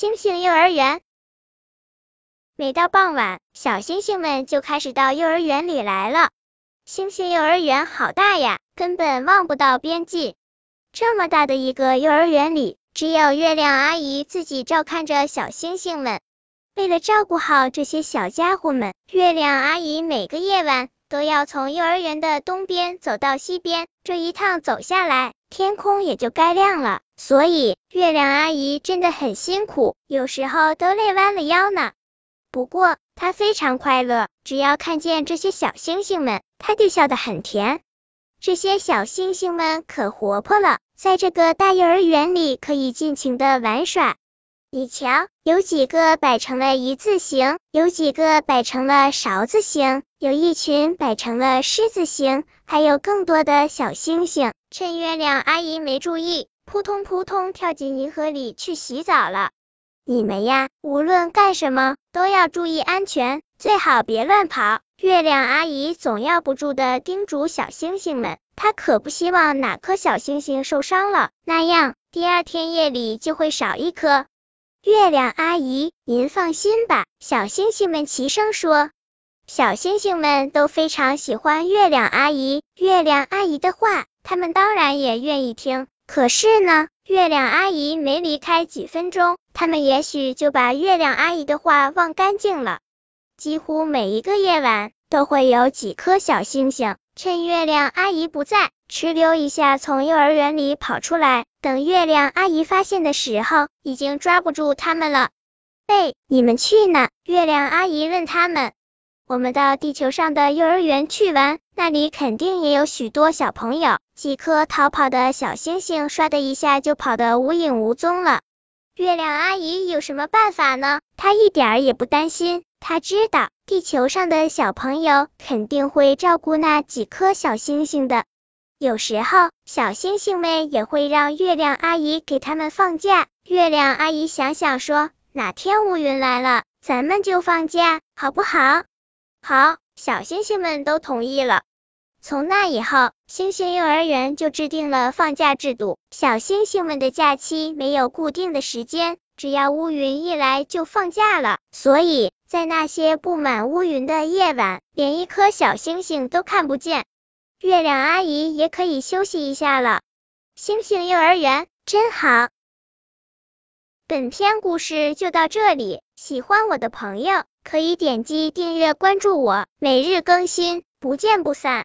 星星幼儿园。每到傍晚，小星星们就开始到幼儿园里来了。星星幼儿园好大呀，根本望不到边际。这么大的一个幼儿园里，只有月亮阿姨自己照看着小星星们。为了照顾好这些小家伙们，月亮阿姨每个夜晚都要从幼儿园的东边走到西边，这一趟走下来，天空也就该亮了。所以，月亮阿姨真的很辛苦，有时候都累弯了腰呢。不过，她非常快乐，只要看见这些小星星们，她就笑得很甜。这些小星星们可活泼了，在这个大幼儿园里可以尽情的玩耍。你瞧，有几个摆成了一字形，有几个摆成了勺子形，有一群摆成了狮子形，还有更多的小星星。趁月亮阿姨没注意，扑通扑通跳进银河里去洗澡了。你们呀，无论干什么都要注意安全，最好别乱跑。月亮阿姨总要不住的叮嘱小星星们，她可不希望哪颗小星星受伤了，那样第二天夜里就会少一颗。月亮阿姨，您放心吧，小星星们齐声说。小星星们都非常喜欢月亮阿姨，月亮阿姨的话，他们当然也愿意听。可是呢，月亮阿姨没离开几分钟，他们也许就把月亮阿姨的话忘干净了。几乎每一个夜晚都会有几颗小星星趁月亮阿姨不在，哧溜一下从幼儿园里跑出来。等月亮阿姨发现的时候，已经抓不住他们了。喂，你们去哪？月亮阿姨问他们。我们到地球上的幼儿园去玩，那里肯定也有许多小朋友。几颗逃跑的小星星，唰的一下就跑得无影无踪了。月亮阿姨有什么办法呢？她一点儿也不担心，她知道地球上的小朋友肯定会照顾那几颗小星星的。有时候，小星星们也会让月亮阿姨给他们放假。月亮阿姨想想说，哪天乌云来了，咱们就放假，好不好？好，小星星们都同意了。从那以后，星星幼儿园就制定了放假制度。小星星们的假期没有固定的时间，只要乌云一来就放假了。所以在那些布满乌云的夜晚，连一颗小星星都看不见，月亮阿姨也可以休息一下了。星星幼儿园真好。本篇故事就到这里，喜欢我的朋友可以点击订阅关注我，每日更新，不见不散。